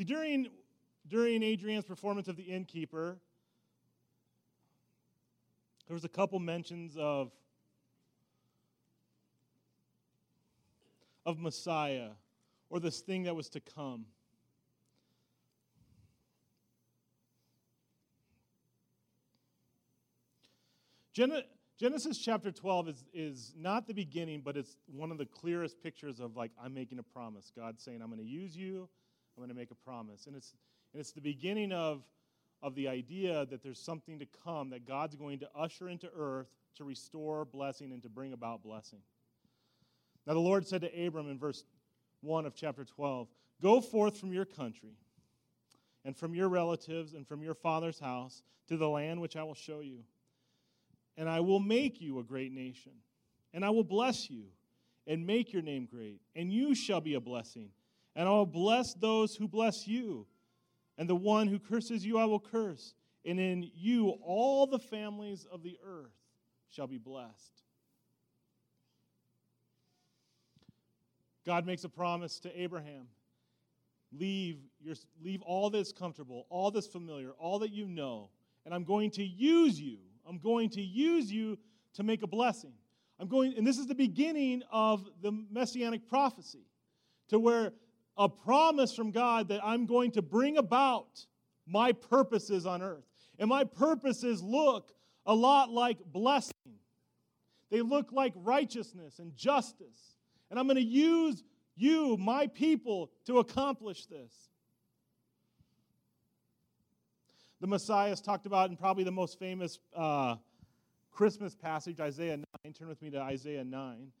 See, during, during Adrian's performance of the innkeeper, there was a couple mentions of, of Messiah or this thing that was to come. Genesis chapter 12 is, is not the beginning, but it's one of the clearest pictures of like, I'm making a promise. God saying, I'm going to use you, I'm going to make a promise. And it's, and it's the beginning of, of the idea that there's something to come, that God's going to usher into earth to restore blessing and to bring about blessing. Now, the Lord said to Abram in verse 1 of chapter 12 Go forth from your country and from your relatives and from your father's house to the land which I will show you and I will make you a great nation, and I will bless you and make your name great, and you shall be a blessing. And I will bless those who bless you, and the one who curses you I will curse, and in you all the families of the earth shall be blessed. God makes a promise to Abraham. Leave, your, leave all that's comfortable, all that's familiar, all that you know, and I'm going to use you. I'm going to use you to make a blessing. I'm going, and this is the beginning of the messianic prophecy, to where a promise from God that I'm going to bring about my purposes on earth. And my purposes look a lot like blessing, they look like righteousness and justice. And I'm going to use you, my people, to accomplish this. the Messiah is talked about in probably the most famous uh, Christmas passage, Isaiah 9. Turn with me to Isaiah 9.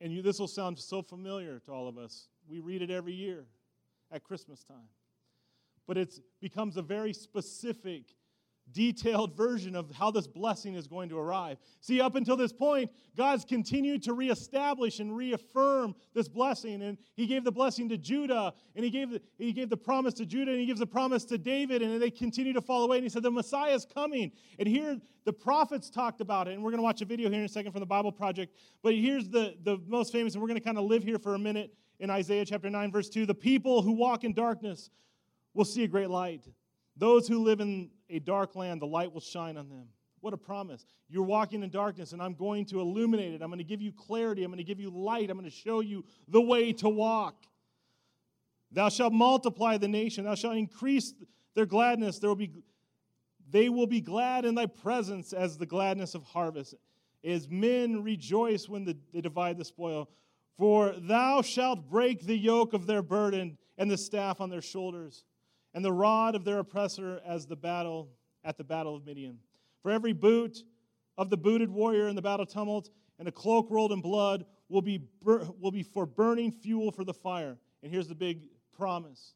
And you, this will sound so familiar to all of us. We read it every year at Christmas time. But it becomes a very specific detailed version of how this blessing is going to arrive. See, up until this point, God's continued to reestablish and reaffirm this blessing. And He gave the blessing to Judah, and He gave the, he gave the promise to Judah, and He gives the promise to David, and they continue to fall away. And He said, The Messiah is coming. And here the prophets talked about it. And we're going to watch a video here in a second from the Bible Project. But here's the, the most famous, and we're going to kind of live here for a minute in Isaiah chapter 9, verse 2. The people who walk in darkness will see a great light. Those who live in a dark land, the light will shine on them. What a promise. You're walking in darkness, and I'm going to illuminate it. I'm going to give you clarity. I'm going to give you light. I'm going to show you the way to walk. Thou shalt multiply the nation. Thou shalt increase their gladness. There will be, they will be glad in thy presence as the gladness of harvest, as men rejoice when the, they divide the spoil. For thou shalt break the yoke of their burden and the staff on their shoulders and the rod of their oppressor as the battle at the battle of Midian. For every boot of the booted warrior in the battle tumult and a cloak rolled in blood will be, will be for burning fuel for the fire. And here's the big promise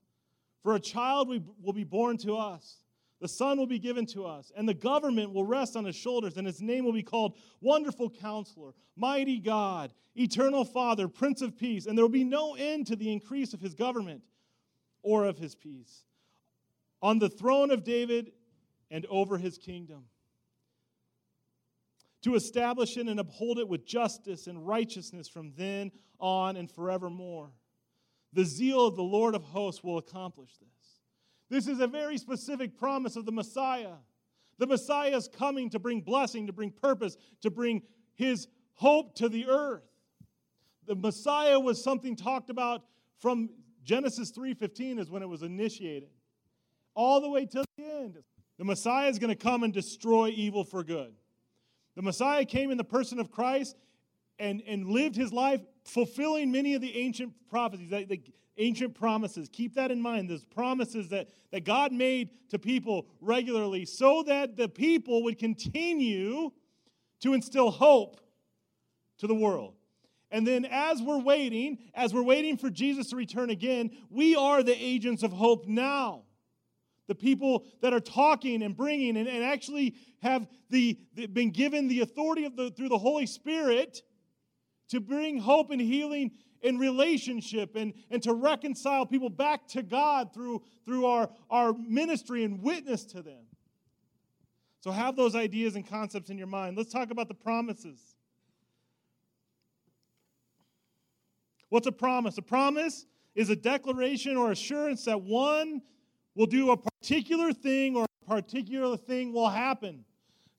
For a child we, will be born to us, the son will be given to us, and the government will rest on his shoulders, and his name will be called Wonderful Counselor, Mighty God, Eternal Father, Prince of Peace. And there will be no end to the increase of his government or of his peace on the throne of David and over his kingdom, to establish it and uphold it with justice and righteousness from then on and forevermore. The zeal of the Lord of hosts will accomplish this. This is a very specific promise of the Messiah. The Messiah is coming to bring blessing, to bring purpose, to bring his hope to the earth. The Messiah was something talked about from Genesis 3:15 is when it was initiated all the way to the end. The Messiah is going to come and destroy evil for good. The Messiah came in the person of Christ and, and lived his life fulfilling many of the ancient prophecies, the, the ancient promises. Keep that in mind. There's promises that, that God made to people regularly so that the people would continue to instill hope to the world. And then, as we're waiting, as we're waiting for Jesus to return again, we are the agents of hope now the people that are talking and bringing and, and actually have the, the, been given the authority of the, through the Holy Spirit to bring hope and healing in relationship and, and to reconcile people back to God through, through our, our ministry and witness to them. So have those ideas and concepts in your mind. Let's talk about the promises. What's a promise? A promise is a declaration or assurance that one will do a particular thing or a particular thing will happen.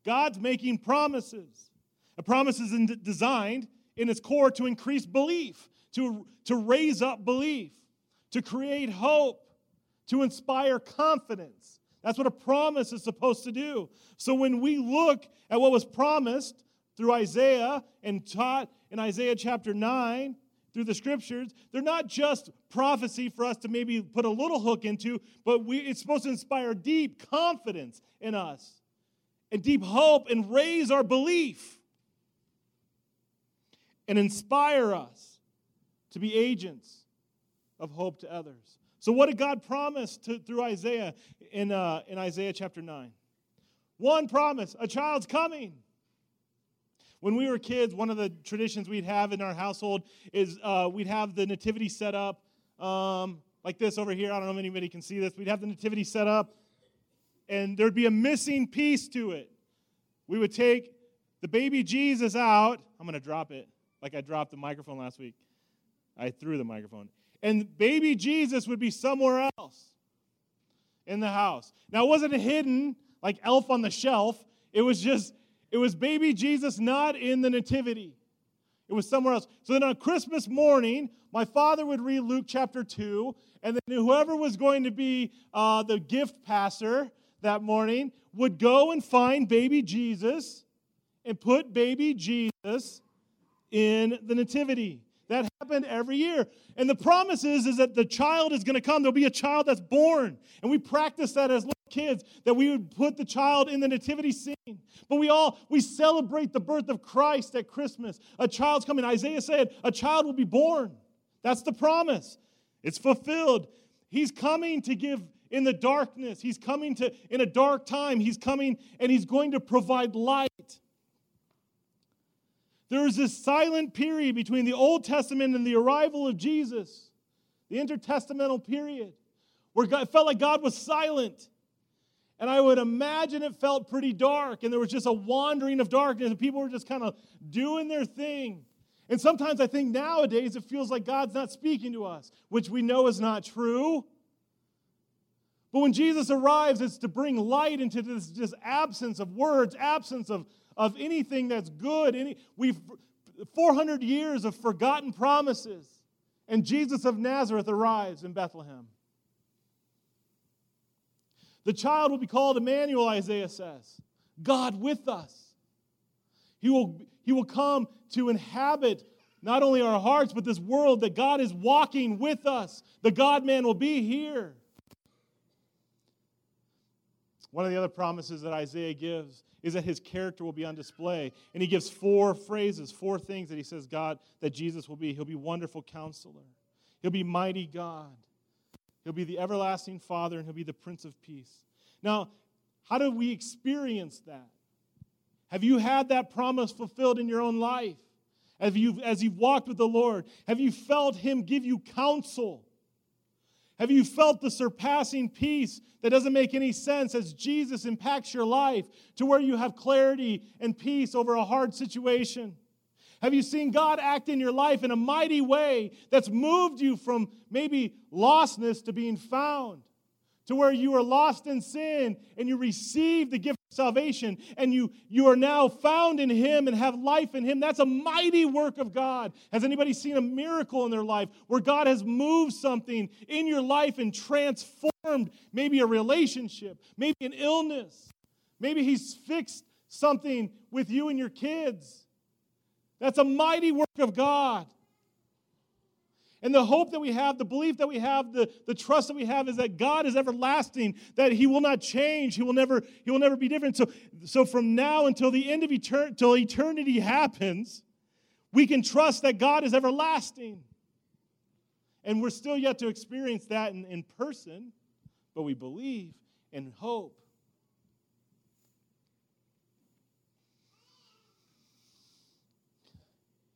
God's making promises. A promise is designed in its core to increase belief, to, to raise up belief, to create hope, to inspire confidence. That's what a promise is supposed to do. So when we look at what was promised through Isaiah and taught in Isaiah chapter 9, through the scriptures, they're not just prophecy for us to maybe put a little hook into, but we, it's supposed to inspire deep confidence in us and deep hope and raise our belief and inspire us to be agents of hope to others. So, what did God promise to, through Isaiah in, uh, in Isaiah chapter 9? One promise a child's coming. When we were kids, one of the traditions we'd have in our household is uh, we'd have the nativity set up um, like this over here. I don't know if anybody can see this. We'd have the nativity set up, and there'd be a missing piece to it. We would take the baby Jesus out. I'm going to drop it like I dropped the microphone last week. I threw the microphone. And baby Jesus would be somewhere else in the house. Now, it wasn't hidden like elf on the shelf. It was just it was baby Jesus not in the nativity. It was somewhere else. So then on Christmas morning, my father would read Luke chapter 2, and then whoever was going to be uh, the gift passer that morning would go and find baby Jesus and put baby Jesus in the nativity. That happened every year. And the promise is, is that the child is going to come. There'll be a child that's born. And we practice that as kids, that we would put the child in the nativity scene. But we all, we celebrate the birth of Christ at Christmas. A child's coming. Isaiah said, a child will be born. That's the promise. It's fulfilled. He's coming to give in the darkness. He's coming to, in a dark time, he's coming and he's going to provide light. There is this silent period between the Old Testament and the arrival of Jesus, the intertestamental period, where God, it felt like God was silent. And I would imagine it felt pretty dark, and there was just a wandering of darkness, and people were just kind of doing their thing. And sometimes I think nowadays it feels like God's not speaking to us, which we know is not true. But when Jesus arrives, it's to bring light into this just absence of words, absence of, of anything that's good. Any, we've 400 years of forgotten promises. And Jesus of Nazareth arrives in Bethlehem. The child will be called Emmanuel, Isaiah says, God with us. He will, he will come to inhabit not only our hearts, but this world that God is walking with us. The God man will be here. One of the other promises that Isaiah gives is that his character will be on display. And he gives four phrases, four things that he says God, that Jesus will be. He'll be wonderful counselor, he'll be mighty God, he'll be the everlasting Father, and he'll be the Prince of Peace. Now, how do we experience that? Have you had that promise fulfilled in your own life? Have you, as you've walked with the Lord, have you felt Him give you counsel? Have you felt the surpassing peace that doesn't make any sense as Jesus impacts your life to where you have clarity and peace over a hard situation? Have you seen God act in your life in a mighty way that's moved you from maybe lostness to being found? to where you are lost in sin and you receive the gift of salvation and you, you are now found in Him and have life in Him. That's a mighty work of God. Has anybody seen a miracle in their life where God has moved something in your life and transformed maybe a relationship, maybe an illness? Maybe He's fixed something with you and your kids. That's a mighty work of God. And the hope that we have, the belief that we have, the, the trust that we have is that God is everlasting, that He will not change, He will never, he will never be different. So, so from now until the end of eternity, till eternity happens, we can trust that God is everlasting. And we're still yet to experience that in, in person, but we believe and hope.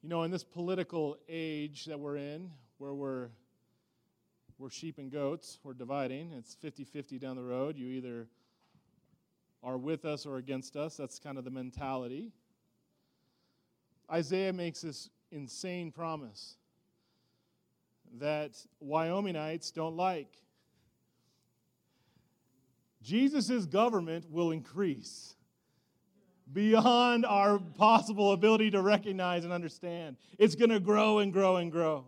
You know, in this political age that we're in, where we're we're sheep and goats, we're dividing. It's 50-50 down the road. You either are with us or against us. That's kind of the mentality. Isaiah makes this insane promise that Wyomingites don't like. Jesus' government will increase beyond our possible ability to recognize and understand. It's going to grow and grow and grow.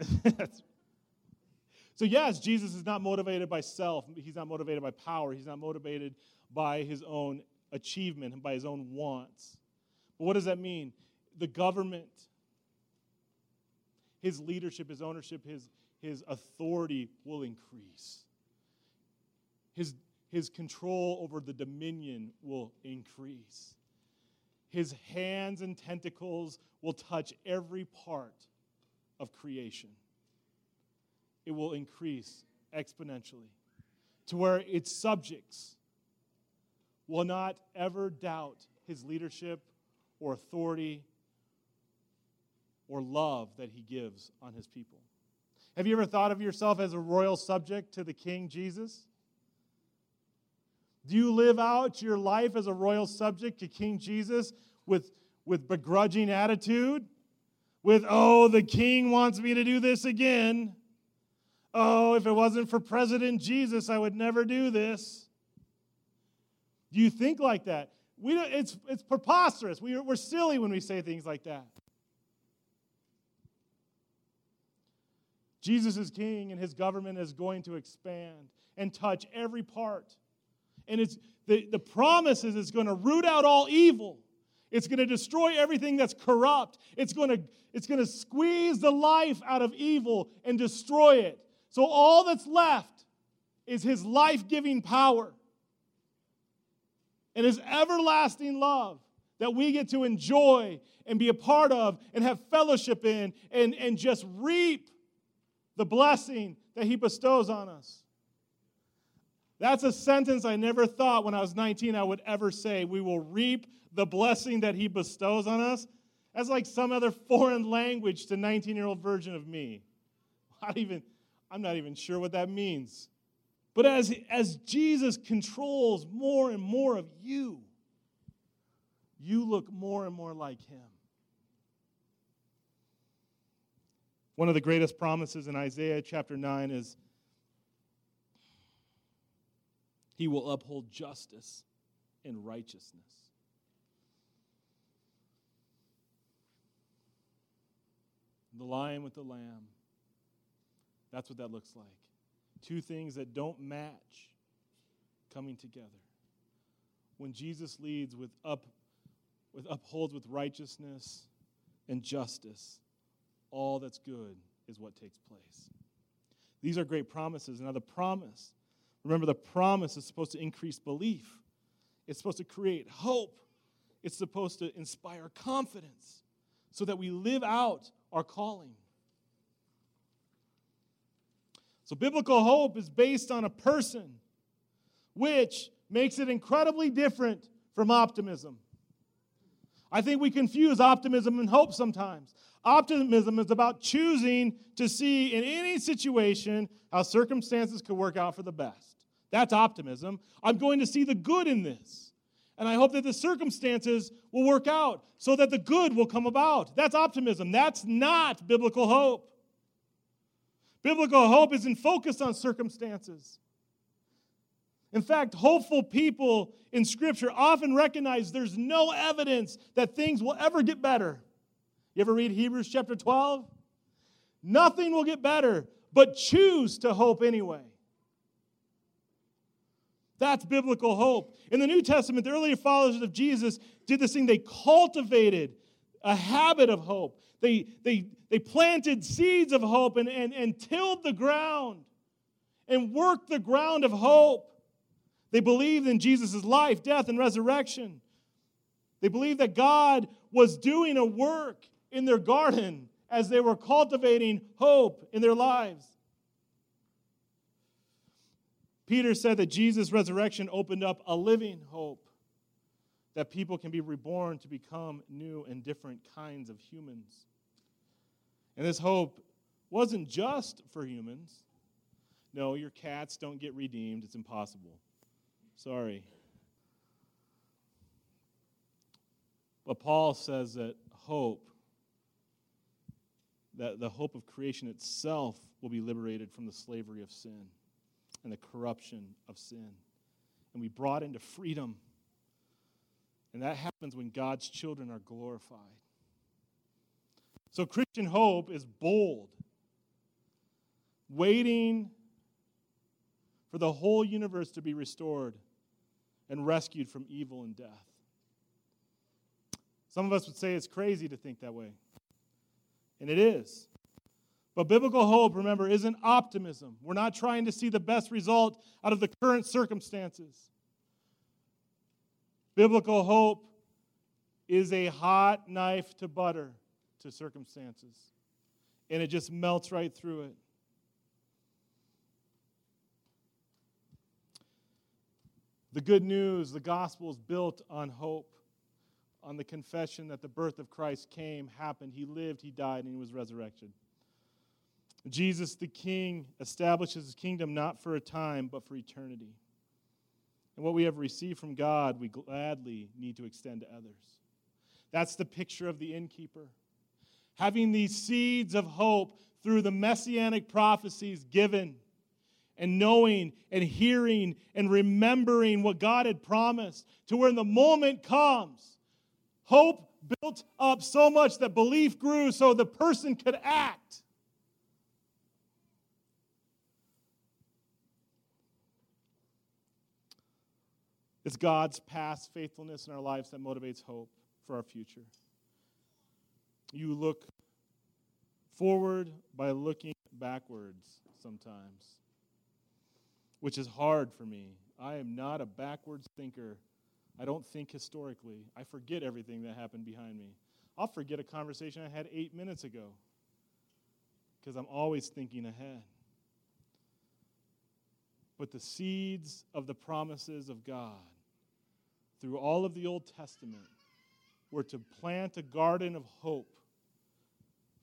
so, yes, Jesus is not motivated by self, he's not motivated by power, he's not motivated by his own achievement and by his own wants. But what does that mean? The government, his leadership, his ownership, his, his authority will increase. His, his control over the dominion will increase. His hands and tentacles will touch every part of creation. It will increase exponentially to where its subjects will not ever doubt his leadership or authority or love that he gives on his people. Have you ever thought of yourself as a royal subject to the King Jesus? Do you live out your life as a royal subject to King Jesus with, with begrudging attitude? With, oh, the king wants me to do this again. Oh, if it wasn't for President Jesus, I would never do this. Do you think like that? We don't, it's, it's preposterous. We, we're silly when we say things like that. Jesus is king, and his government is going to expand and touch every part. And it's, the, the promise is it's going to root out all evil. It's going to destroy everything that's corrupt. It's going to, it's going to squeeze the life out of evil and destroy it. So all that's left is his life giving power and his everlasting love that we get to enjoy and be a part of and have fellowship in and, and just reap the blessing that he bestows on us. That's a sentence I never thought when I was 19 I would ever say. We will reap the blessing that he bestows on us. That's like some other foreign language to 19 year old version of me. Not even, I'm not even sure what that means. But as, as Jesus controls more and more of you, you look more and more like him. One of the greatest promises in Isaiah chapter 9 is He will uphold justice and righteousness. The lion with the lamb. That's what that looks like. Two things that don't match coming together. When Jesus leads with up with upholds with righteousness and justice, all that's good is what takes place. These are great promises. Now, the promise, remember, the promise is supposed to increase belief, it's supposed to create hope, it's supposed to inspire confidence so that we live out our calling. So, biblical hope is based on a person, which makes it incredibly different from optimism. I think we confuse optimism and hope sometimes. Optimism is about choosing to see in any situation how circumstances could work out for the best. That's optimism. I'm going to see the good in this. And I hope that the circumstances will work out so that the good will come about. That's optimism. That's not biblical hope. Biblical hope isn't focused on circumstances. In fact, hopeful people in Scripture often recognize there's no evidence that things will ever get better. You ever read Hebrews chapter 12? Nothing will get better, but choose to hope anyway. That's biblical hope. In the New Testament, the earlier followers of Jesus did this thing. They cultivated a habit of hope. They, they, they planted seeds of hope and, and, and tilled the ground and worked the ground of hope. They believed in Jesus' life, death, and resurrection. They believed that God was doing a work in their garden as they were cultivating hope in their lives. Peter said that Jesus' resurrection opened up a living hope that people can be reborn to become new and different kinds of humans. And this hope wasn't just for humans. No, your cats don't get redeemed. It's impossible. Sorry. But Paul says that hope that the hope of creation itself will be liberated from the slavery of sin and the corruption of sin. And we brought into freedom. And that happens when God's children are glorified. So Christian hope is bold, waiting for the whole universe to be restored and rescued from evil and death. Some of us would say it's crazy to think that way. And it is. But biblical hope, remember, isn't optimism. We're not trying to see the best result out of the current circumstances. Biblical hope is a hot knife to butter to circumstances, and it just melts right through it. The good news, the gospel is built on hope, on the confession that the birth of Christ came, happened, he lived, he died, and he was resurrected. Jesus the King establishes his kingdom not for a time, but for eternity. And what we have received from God, we gladly need to extend to others. That's the picture of the innkeeper. Having these seeds of hope through the messianic prophecies given and knowing and hearing and remembering what God had promised to when the moment comes, hope built up so much that belief grew so the person could act. It's God's past faithfulness in our lives that motivates hope for our future. You look forward by looking backwards sometimes which is hard for me. I am not a backwards thinker. I don't think historically. I forget everything that happened behind me. I'll forget a conversation I had eight minutes ago because I'm always thinking ahead. But the seeds of the promises of God through all of the Old Testament were to plant a garden of hope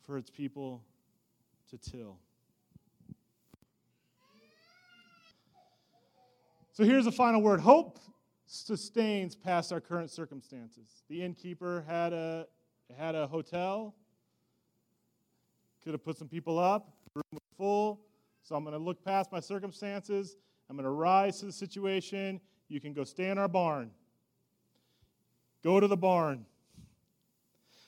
for its people to till. So here's the final word hope sustains past our current circumstances. The innkeeper had a, had a hotel, could have put some people up, room was full. So I'm going to look past my circumstances. I'm going to rise to the situation. You can go stay in our barn. Go to the barn.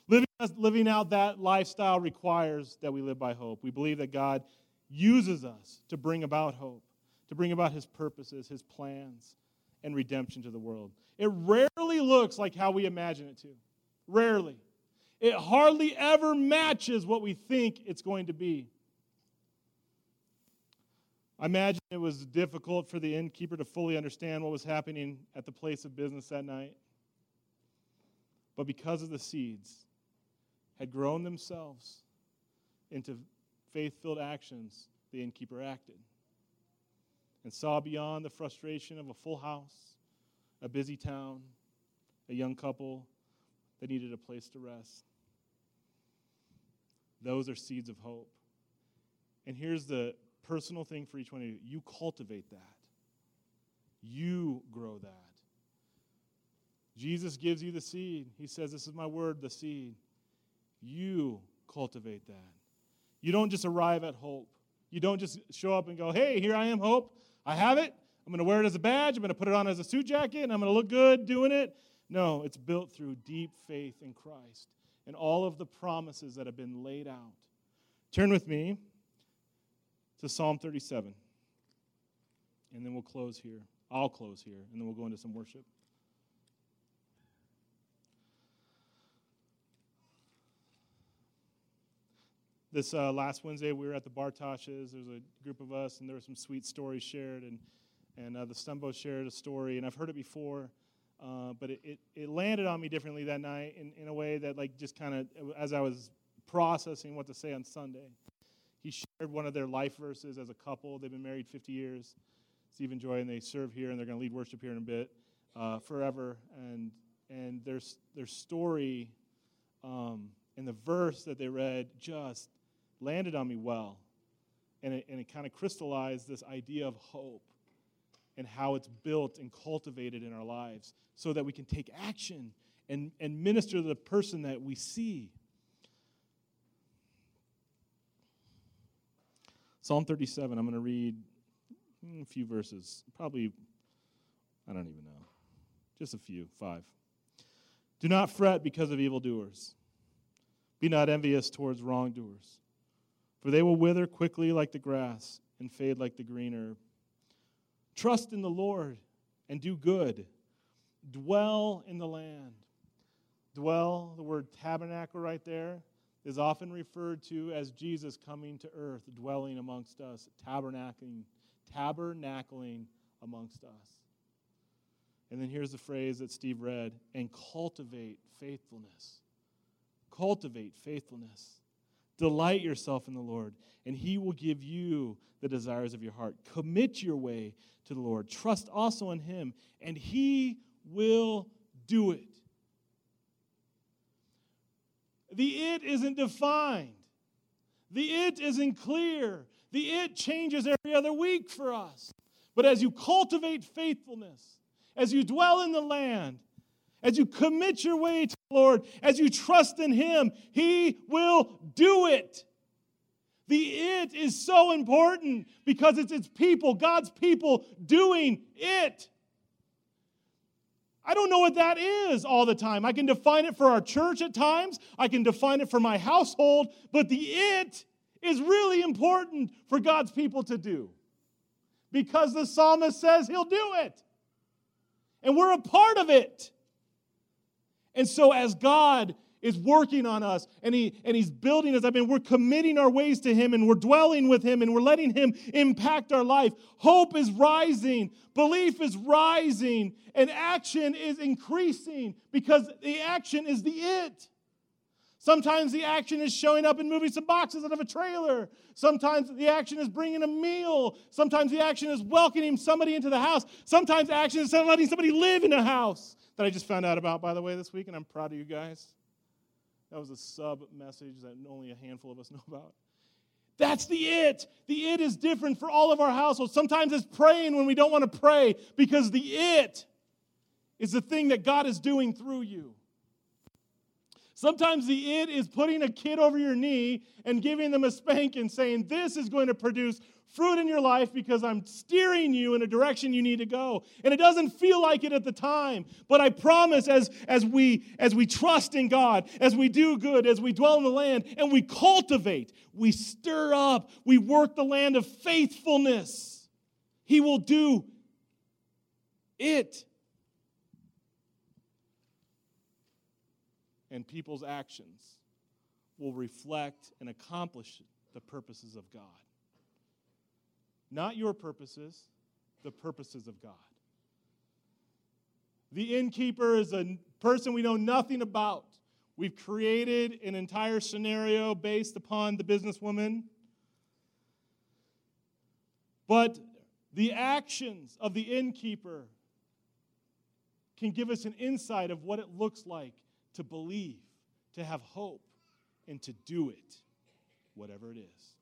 Living, living out that lifestyle requires that we live by hope. We believe that God uses us to bring about hope to bring about his purposes, his plans, and redemption to the world. It rarely looks like how we imagine it to. Rarely. It hardly ever matches what we think it's going to be. I imagine it was difficult for the innkeeper to fully understand what was happening at the place of business that night. But because of the seeds had grown themselves into faith filled actions, the innkeeper acted and saw beyond the frustration of a full house, a busy town, a young couple that needed a place to rest. Those are seeds of hope. And here's the personal thing for each one of you you cultivate that, you grow that. Jesus gives you the seed. He says, This is my word, the seed. You cultivate that. You don't just arrive at hope. You don't just show up and go, Hey, here I am, hope. I have it. I'm going to wear it as a badge. I'm going to put it on as a suit jacket, and I'm going to look good doing it. No, it's built through deep faith in Christ and all of the promises that have been laid out. Turn with me to Psalm 37, and then we'll close here. I'll close here, and then we'll go into some worship. This uh, last Wednesday, we were at the Bartoshes. was a group of us, and there were some sweet stories shared. And, and uh, the Stumbo shared a story, and I've heard it before, uh, but it, it, it, landed on me differently that night in, in a way that, like, just kind of, as I was processing what to say on Sunday, he shared one of their life verses as a couple. They've been married 50 years, Steve and Joy, and they serve here, and they're going to lead worship here in a bit, uh, forever. And, and their, their story um, and the verse that they read just landed on me well. And it, and it kind of crystallized this idea of hope and how it's built and cultivated in our lives so that we can take action and, and minister to the person that we see. Psalm 37, I'm going to read a few verses. Probably, I don't even know. Just a few, five. Do not fret because of evildoers. Be not envious towards wrongdoers, for they will wither quickly like the grass and fade like the green herb. Trust in the Lord and do good. Dwell in the land. Dwell, the word tabernacle right there, is often referred to as Jesus coming to earth, dwelling amongst us, tabernacling, tabernacling amongst us. And then here's the phrase that Steve read and cultivate faithfulness. Cultivate faithfulness. Delight yourself in the Lord, and He will give you the desires of your heart. Commit your way to the Lord. Trust also in Him, and He will do it. The it isn't defined, the it isn't clear. The it changes every other week for us. But as you cultivate faithfulness, as you dwell in the land, as you commit your way to Lord, as you trust in Him, He will do it. The it is so important because it's its people, God's people, doing it. I don't know what that is all the time. I can define it for our church at times, I can define it for my household, but the it is really important for God's people to do because the psalmist says he'll do it. And we're a part of it. And so, as God is working on us and, he, and He's building us up, and we're committing our ways to Him, and we're dwelling with Him, and we're letting Him impact our life. Hope is rising, belief is rising, and action is increasing because the action is the it. Sometimes the action is showing up and moving some boxes out of a trailer. Sometimes the action is bringing a meal. Sometimes the action is welcoming somebody into the house. Sometimes action is letting somebody live in a house that I just found out about, by the way, this week, and I'm proud of you guys. That was a sub message that only a handful of us know about. That's the it. The it is different for all of our households. Sometimes it's praying when we don't want to pray because the it is the thing that God is doing through you. Sometimes the it is putting a kid over your knee and giving them a spank and saying, This is going to produce fruit in your life because I'm steering you in a direction you need to go. And it doesn't feel like it at the time, but I promise as, as, we, as we trust in God, as we do good, as we dwell in the land, and we cultivate, we stir up, we work the land of faithfulness, He will do it. And people's actions will reflect and accomplish the purposes of God. Not your purposes, the purposes of God. The innkeeper is a person we know nothing about. We've created an entire scenario based upon the businesswoman. But the actions of the innkeeper can give us an insight of what it looks like to believe, to have hope, and to do it, whatever it is.